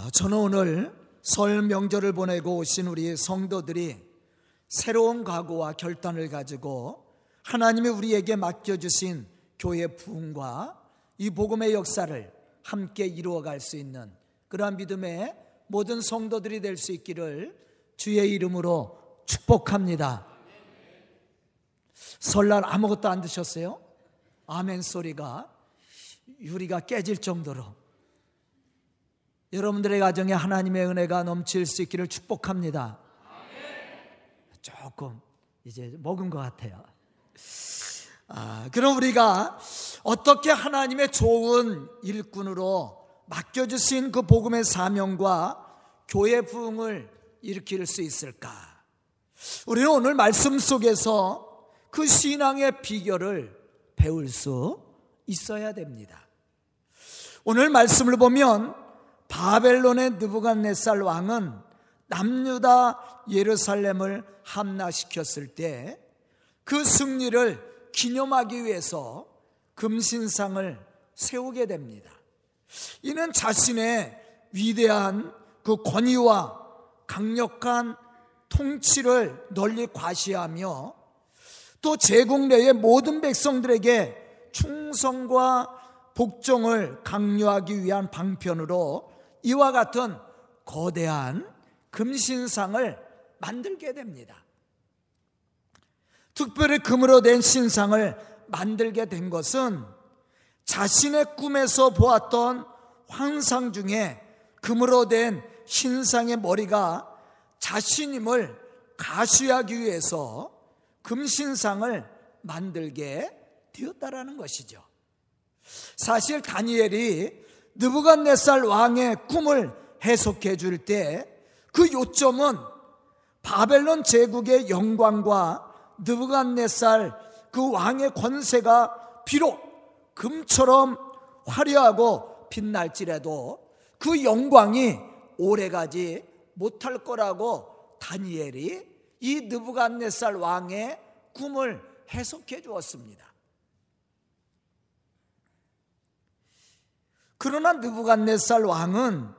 아, 저는 오늘 설 명절을 보내고 오신 우리 성도들이 새로운 각오와 결단을 가지고 하나님이 우리에게 맡겨주신 교회 부흥과 이 복음의 역사를 함께 이루어갈 수 있는 그러한 믿음의 모든 성도들이 될 수 있기를 주의 이름으로 축복합니다. 설날 아무것도 안 드셨어요? 아멘 소리가 유리가 깨질 정도로 여러분들의 가정에 하나님의 은혜가 넘칠 수 있기를 축복합니다. 조금 이제 먹은 것 같아요. 아, 그럼 우리가 어떻게 하나님의 좋은 일꾼으로 맡겨주신 그 복음의 사명과 교회 부흥을 일으킬 수 있을까? 우리는 오늘 말씀 속에서 그 신앙의 비결을 배울 수 있어야 됩니다. 오늘 말씀을 보면 바벨론의 느부갓네살 왕은 남유다 예루살렘을 함락시켰을 때 그 승리를 기념하기 위해서 금신상을 세우게 됩니다. 이는 자신의 위대한 그 권위와 강력한 통치를 널리 과시하며 또 제국 내의 모든 백성들에게 충성과 복종을 강요하기 위한 방편으로 이와 같은 거대한 금신상을 만들게 됩니다. 특별히 금으로 된 신상을 만들게 된 것은 자신의 꿈에서 보았던 환상 중에 금으로 된 신상의 머리가 자신임을 가시하기 위해서 금신상을 만들게 되었다라는 것이죠. 사실 다니엘이 느부갓네살 왕의 꿈을 해석해 줄 때 그 요점은 바벨론 제국의 영광과 느부갓네살 그 왕의 권세가 비록 금처럼 화려하고 빛날지라도 그 영광이 오래가지 못할 거라고 다니엘이 이 느부갓네살 왕의 꿈을 해석해 주었습니다. 그러나 느부갓네살 왕은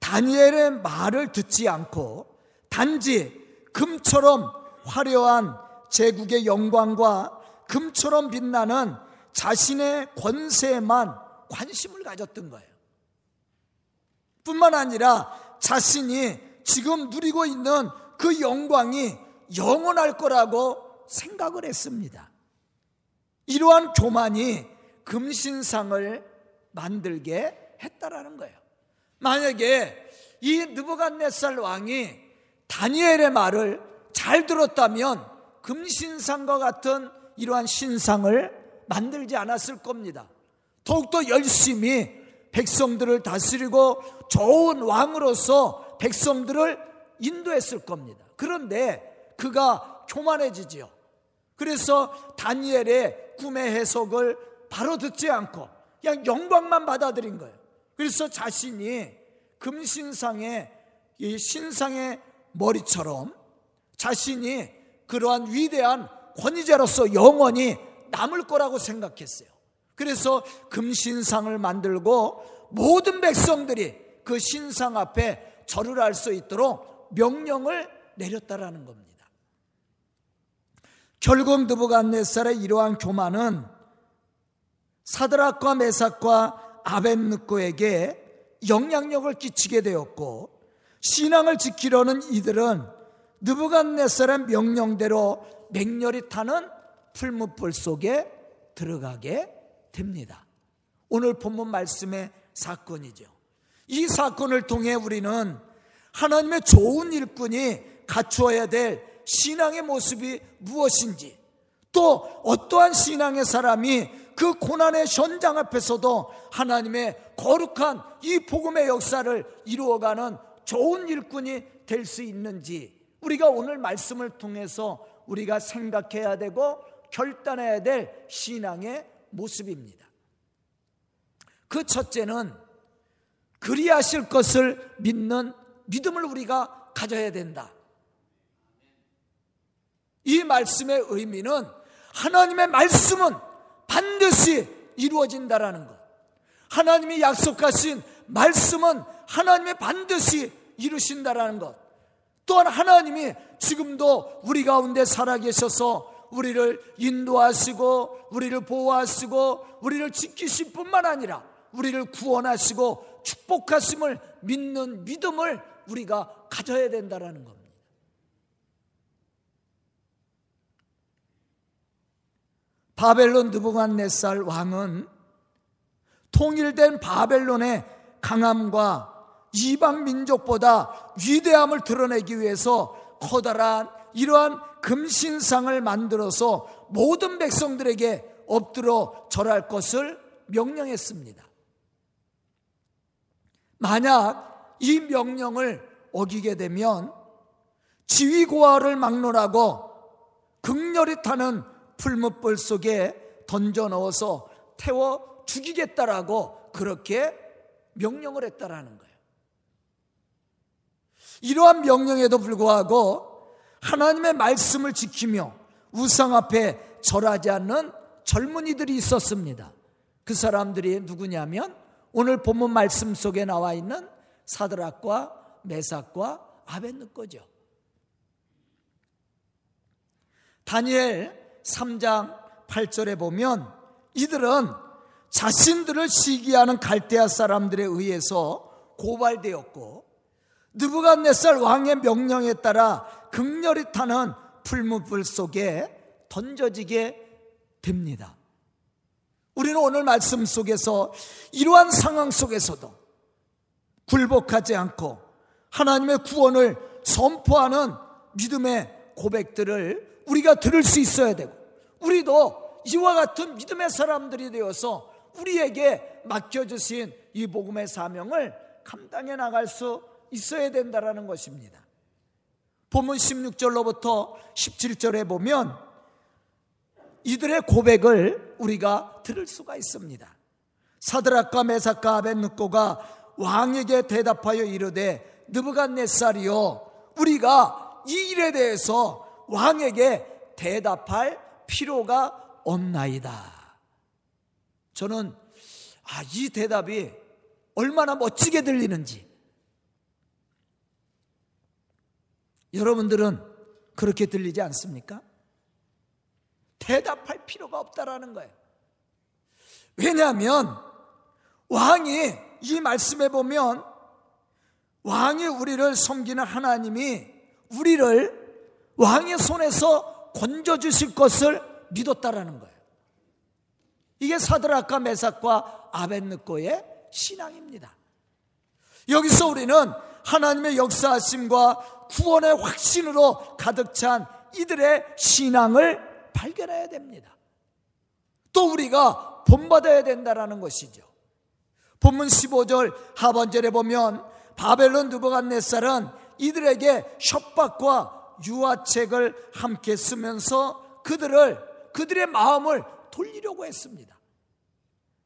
다니엘의 말을 듣지 않고 단지 금처럼 화려한 제국의 영광과 금처럼 빛나는 자신의 권세에만 관심을 가졌던 거예요. 뿐만 아니라 자신이 지금 누리고 있는 그 영광이 영원할 거라고 생각을 했습니다. 이러한 교만이 금신상을 만들게 했다라는 거예요. 만약에 이 느부갓네살 왕이 다니엘의 말을 잘 들었다면 금신상과 같은 이러한 신상을 만들지 않았을 겁니다. 더욱더 열심히 백성들을 다스리고 좋은 왕으로서 백성들을 인도했을 겁니다. 그런데 그가 교만해지지요. 그래서 다니엘의 꿈의 해석을 바로 듣지 않고 그냥 영광만 받아들인 거예요. 그래서 자신이 금신상의 이 신상의 머리처럼 자신이 그러한 위대한 권위자로서 영원히 남을 거라고 생각했어요. 그래서 금신상을 만들고 모든 백성들이 그 신상 앞에 절을 할 수 있도록 명령을 내렸다라는 겁니다. 결국 느부갓네살의 이러한 교만은 사드락과 메삭과 아벤느코에게 영향력을 끼치게 되었고 신앙을 지키려는 이들은 느부갓네살의 명령대로 맹렬히 타는 풀무불 속에 들어가게 됩니다. 오늘 본문 말씀의 사건이죠. 이 사건을 통해 우리는 하나님의 좋은 일꾼이 갖추어야 될 신앙의 모습이 무엇인지 또 어떠한 신앙의 사람이 그 고난의 현장 앞에서도 하나님의 거룩한 이 복음의 역사를 이루어가는 좋은 일꾼이 될 수 있는지 우리가 오늘 말씀을 통해서 우리가 생각해야 되고 결단해야 될 신앙의 모습입니다. 그 첫째는 그리하실 것을 믿는 믿음을 우리가 가져야 된다. 이 말씀의 의미는 하나님의 말씀은 반드시 이루어진다라는 것. 하나님이 약속하신 말씀은 하나님이 반드시 이루신다라는 것. 또한 하나님이 지금도 우리 가운데 살아계셔서 우리를 인도하시고 우리를 보호하시고 우리를 지키실 뿐만 아니라 우리를 구원하시고 축복하심을 믿는 믿음을 우리가 가져야 된다라는 겁니다. 바벨론 느부갓네살 왕은 통일된 바벨론의 강함과 이방 민족보다 위대함을 드러내기 위해서 커다란 이러한 금신상을 만들어서 모든 백성들에게 엎드려 절할 것을 명령했습니다. 만약 이 명령을 어기게 되면 지위고하를 막론하고 극렬히 타는 풀무불 속에 던져 넣어서 태워 죽이겠다라고 그렇게 명령을 했다라는 거예요. 이러한 명령에도 불구하고 하나님의 말씀을 지키며 우상 앞에 절하지 않는 젊은이들이 있었습니다. 그 사람들이 누구냐면 오늘 본문 말씀 속에 나와 있는 사드락과 메삭과 아벤느 거죠. 다니엘 3장 8절에 보면 이들은 자신들을 시기하는 갈대아 사람들에 의해서 고발되었고 느부갓네살 왕의 명령에 따라 극렬히 타는 풀무불 속에 던져지게 됩니다. 우리는 오늘 말씀 속에서 이러한 상황 속에서도 굴복하지 않고 하나님의 구원을 선포하는 믿음의 고백들을 우리가 들을 수 있어야 되고 우리도 이와 같은 믿음의 사람들이 되어서 우리에게 맡겨주신 이 복음의 사명을 감당해 나갈 수 있어야 된다라는 것입니다. 본문 16절로부터 17절에 보면 이들의 고백을 우리가 들을 수가 있습니다. 사드락과 메삭과 아벤느고가 왕에게 대답하여 이르되 느부갓네살이요 우리가 이 일에 대해서 왕에게 대답할 필요가 없나이다. 저는 아, 이 대답이 얼마나 멋지게 들리는지 여러분들은 그렇게 들리지 않습니까? 대답할 필요가 없다라는 거예요. 왜냐하면 왕이 이 말씀에 보면 왕이 우리를 섬기는 하나님이 우리를 왕의 손에서 건져 주실 것을 믿었다라는 거예요. 이게 사드락과 메삭과 아벤느고의 신앙입니다. 여기서 우리는 하나님의 역사하심과 구원의 확신으로 가득 찬 이들의 신앙을 발견해야 됩니다. 또 우리가 본받아야 된다라는 것이죠. 본문 15절 하반절에 보면 바벨론 느부갓네살은 이들에게 협박과 유화책을 함께 쓰면서 그들을 그들의 마음을 돌리려고 했습니다.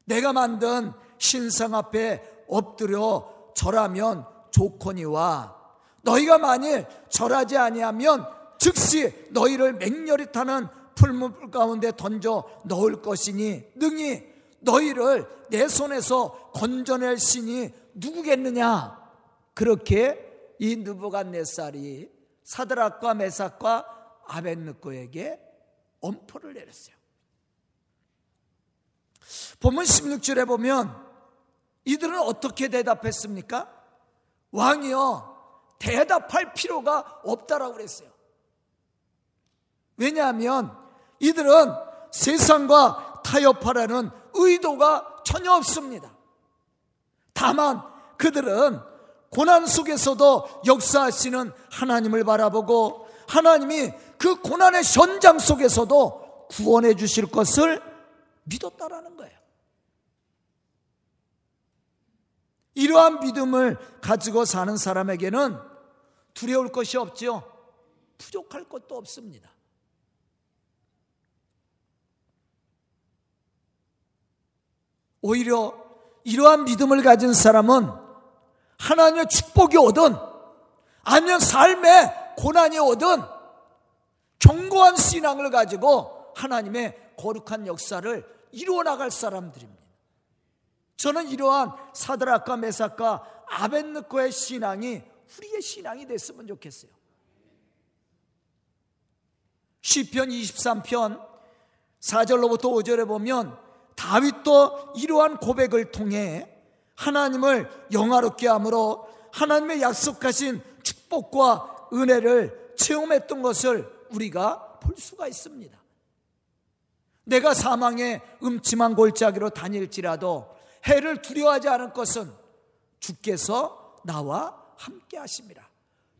내가 만든 신상 앞에 엎드려 절하면 좋거니와 너희가 만일 절하지 아니하면 즉시 너희를 맹렬히 타는 풀물 가운데 던져 넣을 것이니 능히 너희를 내 손에서 건져낼 신이 누구겠느냐 그렇게 이 느부갓네살이 사드락과 메삭과 아벤느고에게 엄포를 내렸어요. 본문 16절에 보면 이들은 어떻게 대답했습니까? 왕이요 대답할 필요가 없다라고 그랬어요. 왜냐하면 이들은 세상과 타협하라는 의도가 전혀 없습니다. 다만 그들은 고난 속에서도 역사하시는 하나님을 바라보고 하나님이 그 고난의 현장 속에서도 구원해 주실 것을 믿었다라는 거예요. 이러한 믿음을 가지고 사는 사람에게는 두려울 것이 없지요. 부족할 것도 없습니다. 오히려 이러한 믿음을 가진 사람은 하나님의 축복이 오든 아니면 삶의 고난이 오든 견고한 신앙을 가지고 하나님의 거룩한 역사를 이루어 나갈 사람들입니다. 저는 이러한 사드락과 메삭과 아벤느코의 신앙이 우리의 신앙이 됐으면 좋겠어요. 시편 23편 4절로부터 5절에 보면 다윗도 이러한 고백을 통해 하나님을 영화롭게 함으로 하나님의 약속하신 축복과 은혜를 체험했던 것을 우리가 볼 수가 있습니다. 내가 사망의 음침한 골짜기로 다닐지라도 해를 두려워하지 않을 것은 주께서 나와 함께 하심이라.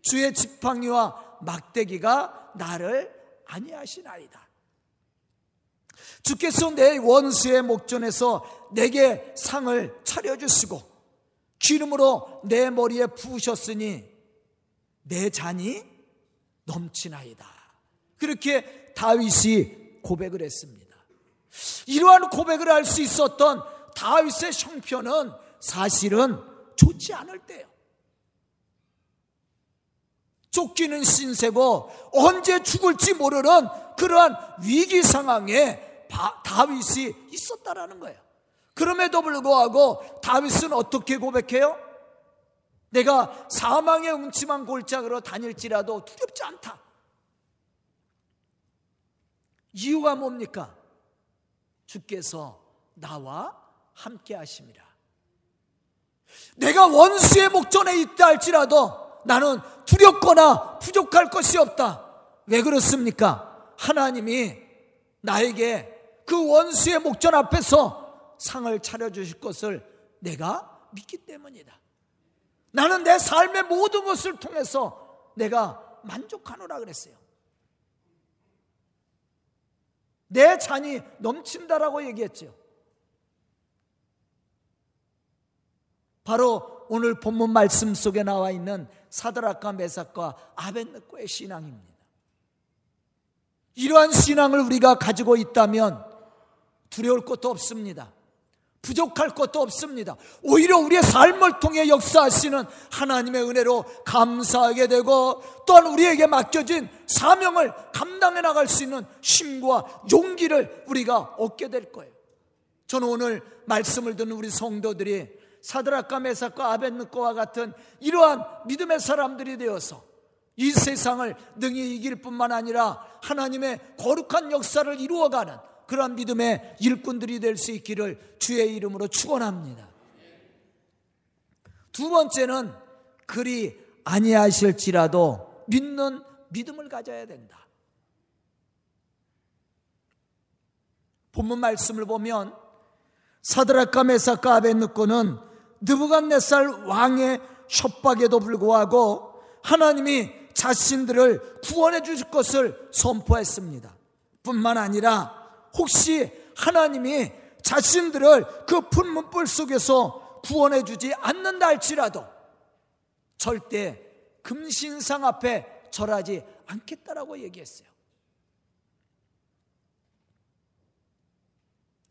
주의 지팡이와 막대기가 나를 아니하시나이다. 주께서 내 원수의 목전에서 내게 상을 차려주시고 기름으로 내 머리에 부으셨으니 내 잔이 넘치나이다. 그렇게 다윗이 고백을 했습니다. 이러한 고백을 할 수 있었던 다윗의 형편은 사실은 좋지 않을 때요. 쫓기는 신세고 언제 죽을지 모르는 그러한 위기 상황에 다윗이 있었다라는 거예요. 그럼에도 불구하고 다윗은 어떻게 고백해요? 내가 사망의 음침한 골짜기로 다닐지라도 두렵지 않다. 이유가 뭡니까? 주께서 나와 함께 하심이라. 내가 원수의 목전에 있다 할지라도 나는 두렵거나 부족할 것이 없다. 왜 그렇습니까? 하나님이 나에게 그 원수의 목전 앞에서 상을 차려주실 것을 내가 믿기 때문이다. 나는 내 삶의 모든 것을 통해서 내가 만족하노라 그랬어요. 내 잔이 넘친다라고 얘기했죠. 바로 오늘 본문 말씀 속에 나와 있는 사드락과 메삭과 아벤느코의 신앙입니다. 이러한 신앙을 우리가 가지고 있다면 두려울 것도 없습니다. 부족할 것도 없습니다. 오히려 우리의 삶을 통해 역사하시는 하나님의 은혜로 감사하게 되고 또한 우리에게 맡겨진 사명을 감당해 나갈 수 있는 힘과 용기를 우리가 얻게 될 거예요. 저는 오늘 말씀을 듣는 우리 성도들이 사드락과 메삭과 아벤느코와 같은 이러한 믿음의 사람들이 되어서 이 세상을 능히 이길 뿐만 아니라 하나님의 거룩한 역사를 이루어가는 그러한 믿음의 일꾼들이 될 수 있기를 주의 이름으로 축원합니다. 두 번째는 그리 아니하실지라도 믿는 믿음을 가져야 된다. 본문 말씀을 보면 사드락과 메삭과 아벤느코는 느부갓네살 왕의 협박에도 불구하고 하나님이 자신들을 구원해 주실 것을 선포했습니다. 뿐만 아니라 혹시 하나님이 자신들을 그 분문불 속에서 구원해 주지 않는다 할지라도 절대 금신상 앞에 절하지 않겠다라고 얘기했어요.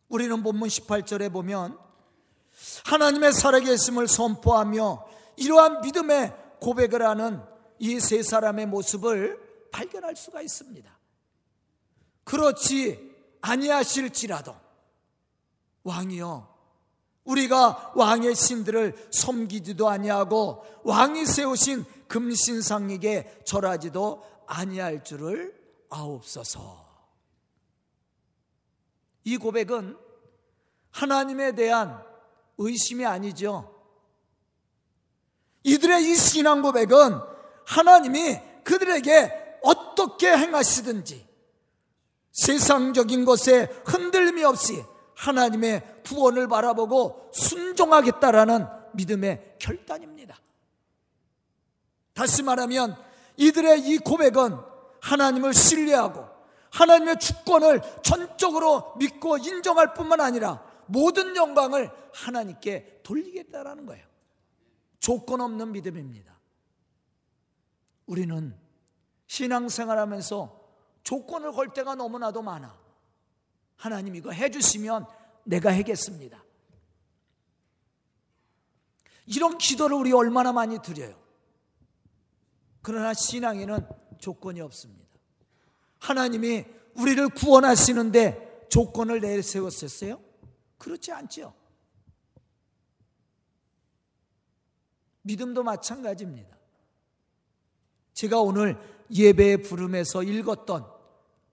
우리는 본문 18절에 보면 하나님의 살아계심을 선포하며 이러한 믿음의 고백을 하는 이 세 사람의 모습을 발견할 수가 있습니다. 그렇지 아니하실지라도 왕이여 우리가 왕의 신들을 섬기지도 아니하고 왕이 세우신 금신상에게 절하지도 아니할 줄을 아옵소서. 이 고백은 하나님에 대한 의심이 아니죠. 이들의 이 신앙 고백은 하나님이 그들에게 어떻게 행하시든지 세상적인 것에 흔들림이 없이 하나님의 구원을 바라보고 순종하겠다라는 믿음의 결단입니다. 다시 말하면 이들의 이 고백은 하나님을 신뢰하고 하나님의 주권을 전적으로 믿고 인정할 뿐만 아니라 모든 영광을 하나님께 돌리겠다라는 거예요. 조건 없는 믿음입니다. 우리는 신앙생활 하면서 조건을 걸 때가 너무나도 많아. 하나님 이거 해주시면 내가 하겠습니다. 이런 기도를 우리 얼마나 많이 드려요. 그러나 신앙에는 조건이 없습니다. 하나님이 우리를 구원하시는데 조건을 내세웠었어요? 그렇지 않죠. 믿음도 마찬가지입니다. 제가 오늘 예배 부름에서 읽었던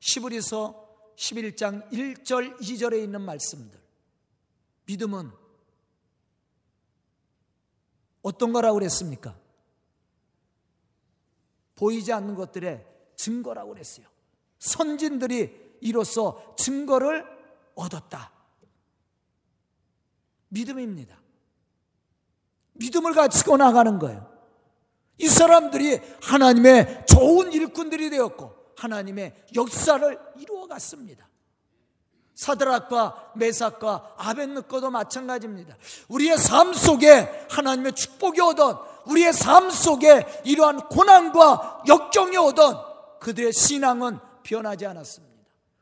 시브리서 11장 1절 2절에 있는 말씀들. 믿음은 어떤 거라고 그랬습니까? 보이지 않는 것들의 증거라고 그랬어요. 선진들이 이로써 증거를 얻었다. 믿음입니다. 믿음을 가지고 나가는 거예요. 이 사람들이 하나님의 좋은 일꾼들이 되었고 하나님의 역사를 이루어 갔습니다. 사드락과 메삭과 아벤느거도 마찬가지입니다. 우리의 삶 속에 하나님의 축복이 오던 우리의 삶 속에 이러한 고난과 역경이 오던 그들의 신앙은 변하지 않았습니다.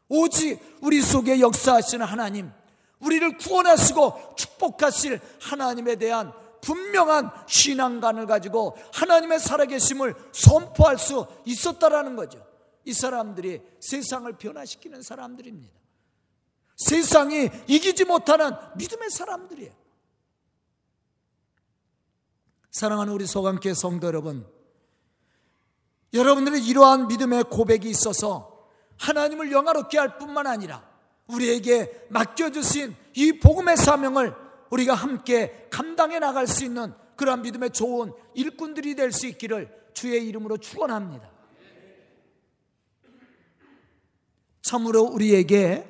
오직 우리 속에 역사하시는 하나님, 우리를 구원하시고 축복하실 하나님에 대한 분명한 신앙관을 가지고 하나님의 살아계심을 선포할 수 있었다라는 거죠. 이 사람들이 세상을 변화시키는 사람들입니다. 세상이 이기지 못하는 믿음의 사람들이에요. 사랑하는 우리 소강교회 성도 여러분, 여러분들의 이러한 믿음의 고백이 있어서 하나님을 영화롭게 할 뿐만 아니라 우리에게 맡겨주신 이 복음의 사명을 우리가 함께 감당해 나갈 수 있는 그러한 믿음의 좋은 일꾼들이 될 수 있기를 주의 이름으로 축원합니다. 참으로 우리에게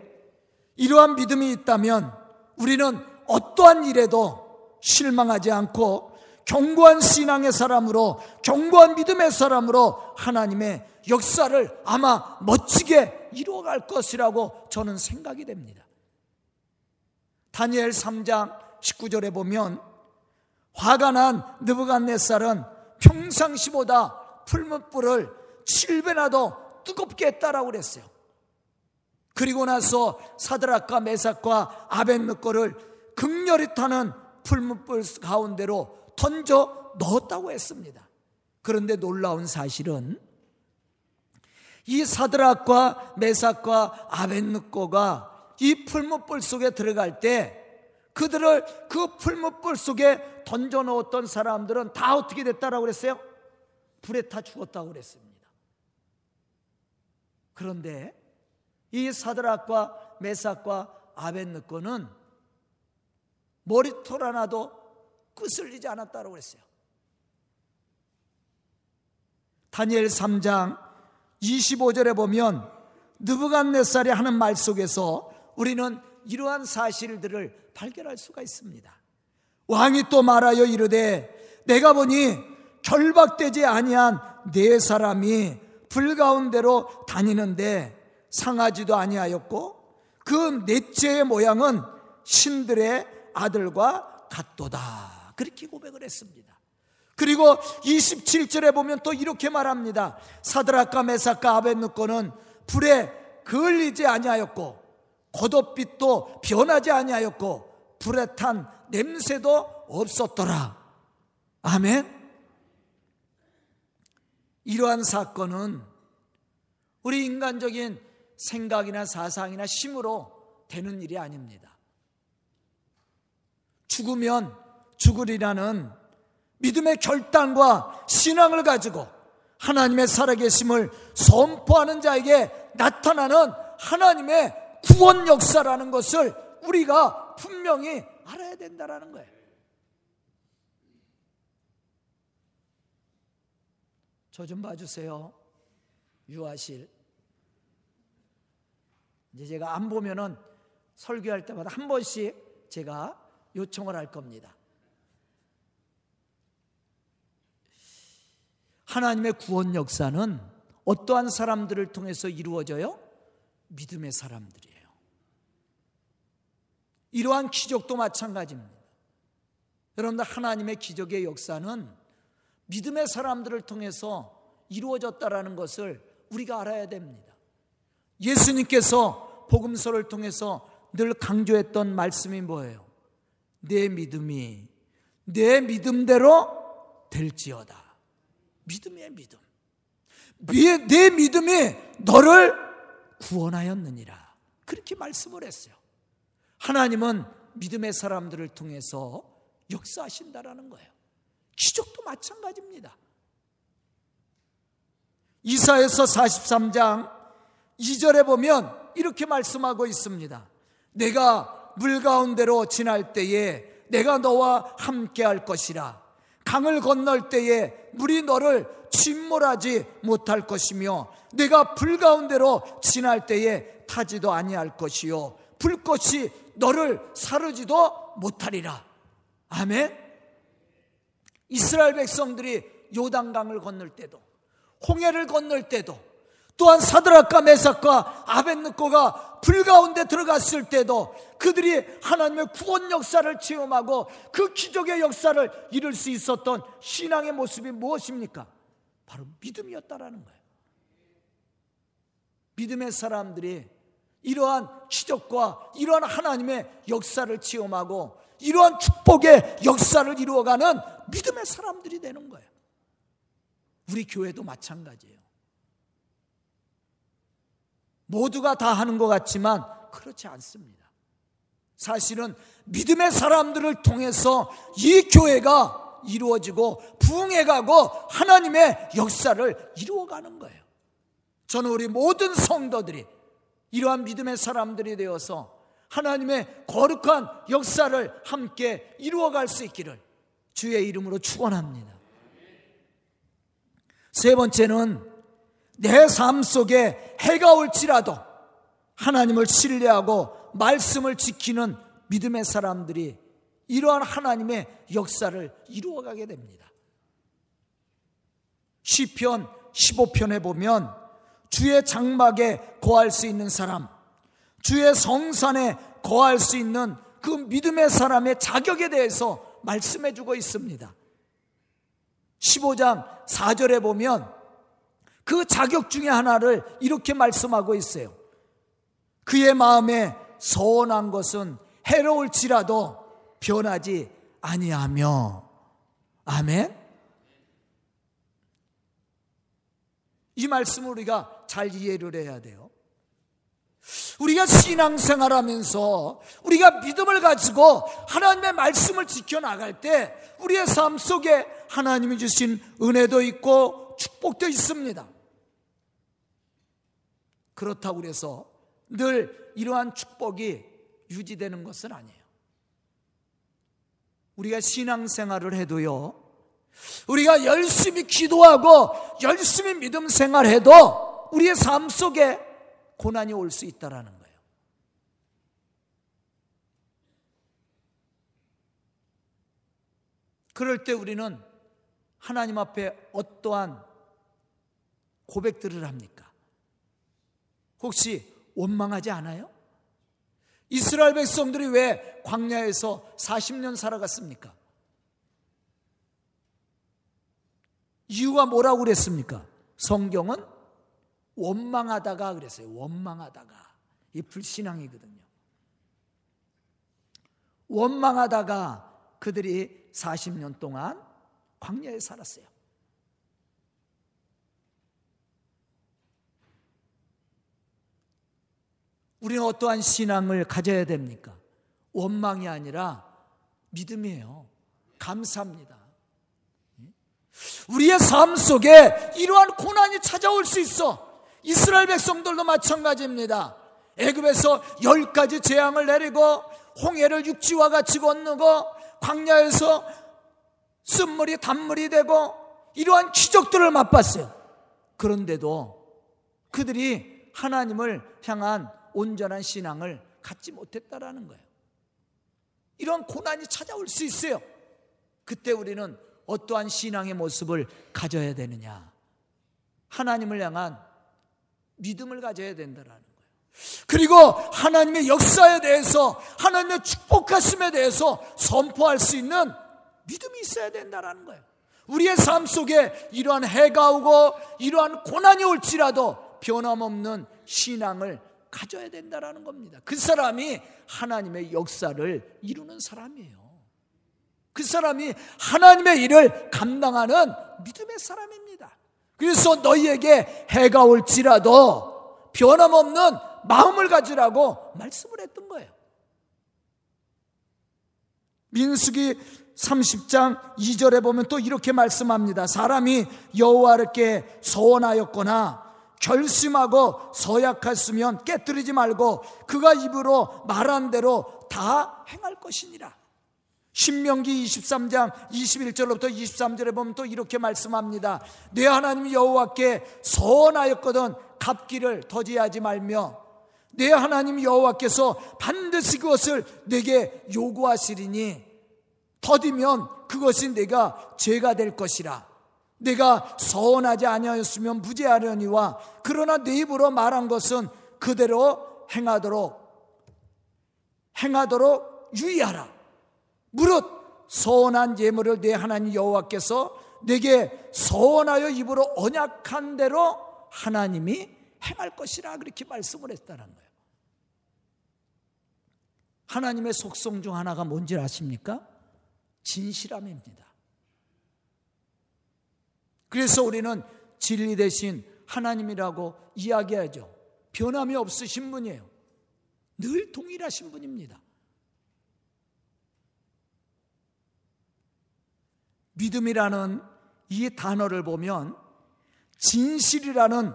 이러한 믿음이 있다면 우리는 어떠한 일에도 실망하지 않고 견고한 신앙의 사람으로 견고한 믿음의 사람으로 하나님의 역사를 아마 멋지게 이루어갈 것이라고 저는 생각이 됩니다. 다니엘 3장 19절에 보면 화가 난 느부갓네살은 평상시보다 풀무불을 7배나 더 뜨겁게 했다라고 그랬어요. 그리고 나서 사드락과 메삭과 아벤느거를 극렬히 타는 풀무불 가운데로 던져 넣었다고 했습니다. 그런데 놀라운 사실은 이 사드락과 메삭과 아벤느거가 이 풀무불 속에 들어갈 때 그들을 그 풀무불 속에 던져 넣었던 사람들은 다 어떻게 됐다라고 그랬어요? 불에 타 죽었다고 그랬습니다. 그런데 이 사드락과 메삭과 아벤느거는 머리털 하나도 끄슬리지 않았다고 그랬어요. 다니엘 3장 25절에 보면 느부갓네살이 하는 말 속에서 우리는 이러한 사실들을 발견할 수가 있습니다. 왕이 또 말하여 이르되 내가 보니 결박되지 아니한 네 사람이 불 가운데로 다니는데 상하지도 아니하였고 그 넷째의 모양은 신들의 아들과 같도다. 그렇게 고백을 했습니다. 그리고 27절에 보면 또 이렇게 말합니다. 사드락과 메삭과 아벤누코는 불에 그을리지 아니하였고 겉옷빛도 변하지 아니하였고 불에 탄 냄새도 없었더라. 아멘. 이러한 사건은 우리 인간적인 생각이나 사상이나 힘으로 되는 일이 아닙니다. 죽으면 죽으리라는 믿음의 결단과 신앙을 가지고 하나님의 살아계심을 선포하는 자에게 나타나는 하나님의 구원 역사라는 것을 우리가 분명히 알아야 된다라는 거예요. 저 좀 봐주세요. 유아실. 이제 제가 안 보면은 설교할 때마다 한 번씩 제가 요청을 할 겁니다. 하나님의 구원 역사는 어떠한 사람들을 통해서 이루어져요? 믿음의 사람들이에요. 이러한 기적도 마찬가지입니다. 여러분들 하나님의 기적의 역사는 믿음의 사람들을 통해서 이루어졌다라는 것을 우리가 알아야 됩니다. 예수님께서 복음서를 통해서 늘 강조했던 말씀이 뭐예요? 내 믿음이 내 믿음대로 될지어다. 믿음의 믿음. 내 믿음이 너를 구원하였느니라. 그렇게 말씀을 했어요. 하나님은 믿음의 사람들을 통해서 역사하신다라는 거예요. 기적도 마찬가지입니다. 이사에서 43장 2절에 보면 이렇게 말씀하고 있습니다. 내가 물 가운데로 지날 때에 내가 너와 함께 할 것이라. 강을 건널 때에 물이 너를 침몰하지 못할 것이며 내가 불 가운데로 지날 때에 타지도 아니할 것이요 불꽃이 너를 사르지도 못하리라. 아멘. 이스라엘 백성들이 요단강을 건널 때도 홍해를 건널 때도 또한 사드락과 메삭과 아벤느코가 불 가운데 들어갔을 때도 그들이 하나님의 구원 역사를 체험하고 그 기적의 역사를 이룰 수 있었던 신앙의 모습이 무엇입니까? 바로 믿음이었다라는 거예요. 믿음의 사람들이 이러한 기적과 이러한 하나님의 역사를 체험하고 이러한 축복의 역사를 이루어가는 믿음의 사람들이 되는 거예요. 우리 교회도 마찬가지예요. 모두가 다 하는 것 같지만 그렇지 않습니다. 사실은 믿음의 사람들을 통해서 이 교회가 이루어지고 부흥해 가고 하나님의 역사를 이루어 가는 거예요. 저는 우리 모든 성도들이 이러한 믿음의 사람들이 되어서 하나님의 거룩한 역사를 함께 이루어 갈 수 있기를 주의 이름으로 축원합니다. 세 번째는 내 삶 속에 해가 올지라도 하나님을 신뢰하고 말씀을 지키는 믿음의 사람들이 이러한 하나님의 역사를 이루어가게 됩니다. 시편 15편에 보면 주의 장막에 거할 수 있는 사람, 주의 성산에 거할 수 있는 그 믿음의 사람의 자격에 대해서 말씀해 주고 있습니다. 15장 4절에 보면 그 자격 중에 하나를 이렇게 말씀하고 있어요. 그의 마음에 서운한 것은 해로울지라도 변하지 아니하며 아멘. 이 말씀을 우리가 잘 이해를 해야 돼요. 우리가 신앙생활 하면서 우리가 믿음을 가지고 하나님의 말씀을 지켜나갈 때 우리의 삶 속에 하나님이 주신 은혜도 있고 축복도 있습니다. 그렇다고 해서 늘 이러한 축복이 유지되는 것은 아니에요. 우리가 신앙생활을 해도요, 우리가 열심히 기도하고 열심히 믿음 생활해도 우리의 삶 속에 고난이 올 수 있다라는 거예요. 그럴 때 우리는 하나님 앞에 어떠한 고백들을 합니까? 혹시 원망하지 않아요? 이스라엘 백성들이 왜 광야에서 40년 살아갔습니까? 이유가 뭐라고 그랬습니까? 성경은 원망하다가 그랬어요. 원망하다가. 이 불신앙이거든요. 원망하다가 그들이 40년 동안 광야에 살았어요. 우리는 어떠한 신앙을 가져야 됩니까? 원망이 아니라 믿음이에요. 감사합니다. 우리의 삶 속에 이러한 고난이 찾아올 수 있어. 이스라엘 백성들도 마찬가지입니다. 애굽에서 열 가지 재앙을 내리고 홍해를 육지와 같이 건너고 광야에서 쓴물이 단물이 되고 이러한 기적들을 맛봤어요. 그런데도 그들이 하나님을 향한 온전한 신앙을 갖지 못했다라는 거예요. 이런 고난이 찾아올 수 있어요. 그때 우리는 어떠한 신앙의 모습을 가져야 되느냐? 하나님을 향한 믿음을 가져야 된다라는 거예요. 그리고 하나님의 역사에 대해서 하나님의 축복하심에 대해서 선포할 수 있는 믿음이 있어야 된다라는 거예요. 우리의 삶 속에 이러한 해가 오고 이러한 고난이 올지라도 변함없는 신앙을 가져야 된다라는 겁니다. 그 사람이 하나님의 역사를 이루는 사람이에요. 그 사람이 하나님의 일을 감당하는 믿음의 사람입니다. 그래서 너희에게 해가 올지라도 변함없는 마음을 가지라고 말씀을 했던 거예요. 민수기 30장 2절에 보면 또 이렇게 말씀합니다. 사람이 여호와께 서원하였거나 결심하고 서약했으면 깨뜨리지 말고 그가 입으로 말한 대로 다 행할 것이니라. 신명기 23장 21절로부터 23절에 보면 또 이렇게 말씀합니다. 내 하나님 여호와께 서원하였거든 갚기를 더디하지 말며 내 하나님 여호와께서 반드시 그것을 내게 요구하시리니 더디면 그것이 내가 죄가 될 것이라. 내가 서원하지 아니하였으면 무죄하려니와 그러나 내 입으로 말한 것은 그대로 행하도록 행하도록 유의하라. 무릇 서원한 예물을 내 하나님 여호와께서 내게 서원하여 입으로 언약한 대로 하나님이 행할 것이라 그렇게 말씀을 했다는 거예요. 하나님의 속성 중 하나가 뭔지 아십니까? 진실함입니다. 그래서 우리는 진리 대신 하나님이라고 이야기하죠. 변함이 없으신 분이에요. 늘 동일하신 분입니다. 믿음이라는 이 단어를 보면 진실이라는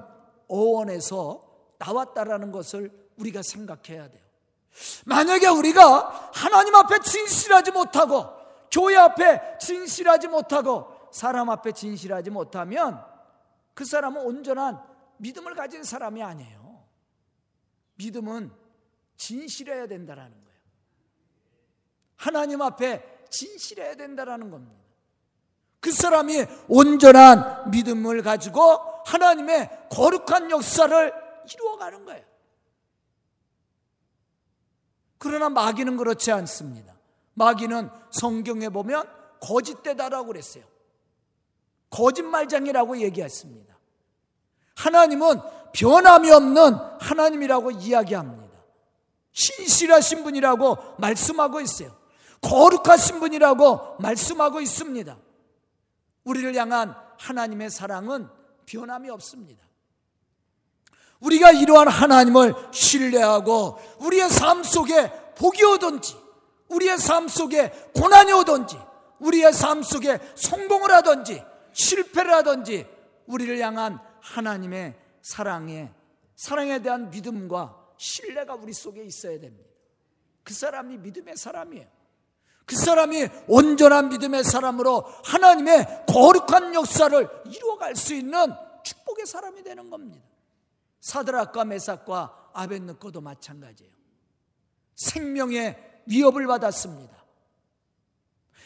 어원에서 나왔다라는 것을 우리가 생각해야 돼요. 만약에 우리가 하나님 앞에 진실하지 못하고 교회 앞에 진실하지 못하고 사람 앞에 진실하지 못하면 그 사람은 온전한 믿음을 가진 사람이 아니에요. 믿음은 진실해야 된다라는 거예요. 하나님 앞에 진실해야 된다라는 겁니다. 그 사람이 온전한 믿음을 가지고 하나님의 거룩한 역사를 이루어가는 거예요. 그러나 마귀는 그렇지 않습니다. 마귀는 성경에 보면 거짓되다라고 그랬어요. 거짓말장이라고 얘기했습니다. 하나님은 변함이 없는 하나님이라고 이야기합니다. 신실하신 분이라고 말씀하고 있어요. 거룩하신 분이라고 말씀하고 있습니다. 우리를 향한 하나님의 사랑은 변함이 없습니다. 우리가 이러한 하나님을 신뢰하고 우리의 삶 속에 복이 오든지 우리의 삶 속에 고난이 오든지 우리의 삶 속에 성공을 하든지 실패를 하든지 우리를 향한 하나님의 사랑에 사랑에 대한 믿음과 신뢰가 우리 속에 있어야 됩니다. 그 사람이 믿음의 사람이에요. 그 사람이 온전한 믿음의 사람으로 하나님의 거룩한 역사를 이루어갈 수 있는 축복의 사람이 되는 겁니다. 사드락과 메삭과 아벤느코도 마찬가지예요. 생명의 위협을 받았습니다.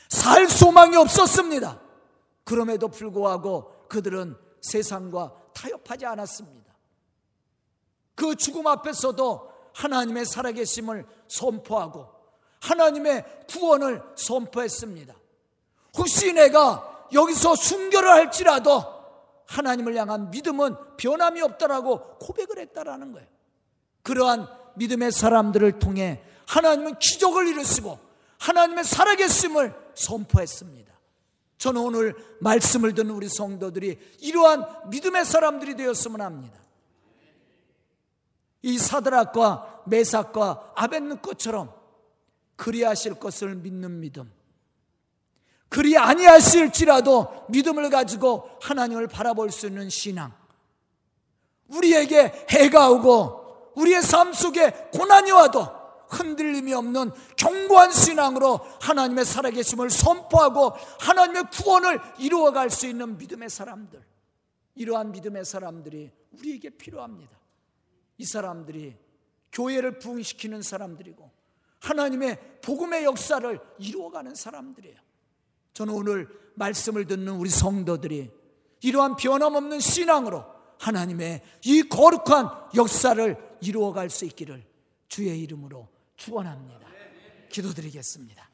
살 소망이 없었습니다. 그럼에도 불구하고 그들은 세상과 타협하지 않았습니다. 그 죽음 앞에서도 하나님의 살아계심을 선포하고 하나님의 구원을 선포했습니다. 혹시 내가 여기서 순교를 할지라도 하나님을 향한 믿음은 변함이 없다라고 고백을 했다라는 거예요. 그러한 믿음의 사람들을 통해 하나님은 기적을 이루시고 하나님의 살아계심을 선포했습니다. 저는 오늘 말씀을 듣는 우리 성도들이 이러한 믿음의 사람들이 되었으면 합니다. 이 사드락과 메삭과 아벤느코처럼 그리하실 것을 믿는 믿음. 그리 아니하실지라도 믿음을 가지고 하나님을 바라볼 수 있는 신앙. 우리에게 해가 오고 우리의 삶 속에 고난이 와도 흔들림이 없는 견고한 신앙으로 하나님의 살아계심을 선포하고 하나님의 구원을 이루어갈 수 있는 믿음의 사람들. 이러한 믿음의 사람들이 우리에게 필요합니다. 이 사람들이 교회를 부흥시키는 사람들이고 하나님의 복음의 역사를 이루어가는 사람들이에요. 저는 오늘 말씀을 듣는 우리 성도들이 이러한 변함없는 신앙으로 하나님의 이 거룩한 역사를 이루어갈 수 있기를 주의 이름으로 축원합니다. 기도드리겠습니다.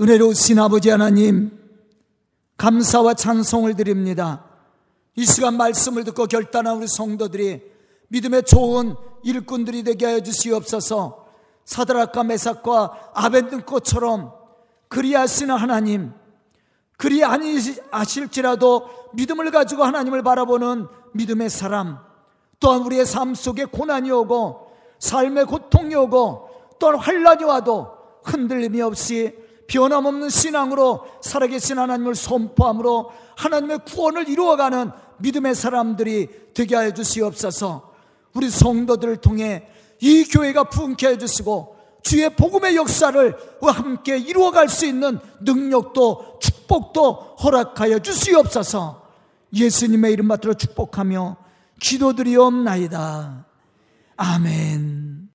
은혜로우신 아버지 하나님 감사와 찬송을 드립니다. 이 시간 말씀을 듣고 결단한 우리 성도들이 믿음의 좋은 일꾼들이 되게 하여 주시옵소서 사드락과 메삭과 아벤등꽃처럼 그리하시는 하나님 그리 아니하실지라도 믿음을 가지고 하나님을 바라보는 믿음의 사람 또한 우리의 삶 속에 고난이 오고 삶의 고통이 오고 또한 환란이 와도 흔들림이 없이 변함없는 신앙으로 살아계신 하나님을 선포함으로 하나님의 구원을 이루어가는 믿음의 사람들이 되게 하여 주시옵소서 우리 성도들을 통해 이 교회가 부흥케 해 주시고 주의 복음의 역사를 함께 이루어갈 수 있는 능력도 축복도 허락하여 주시옵소서 예수님의 이름 받들어 축복하며 기도드리옵나이다. 아멘.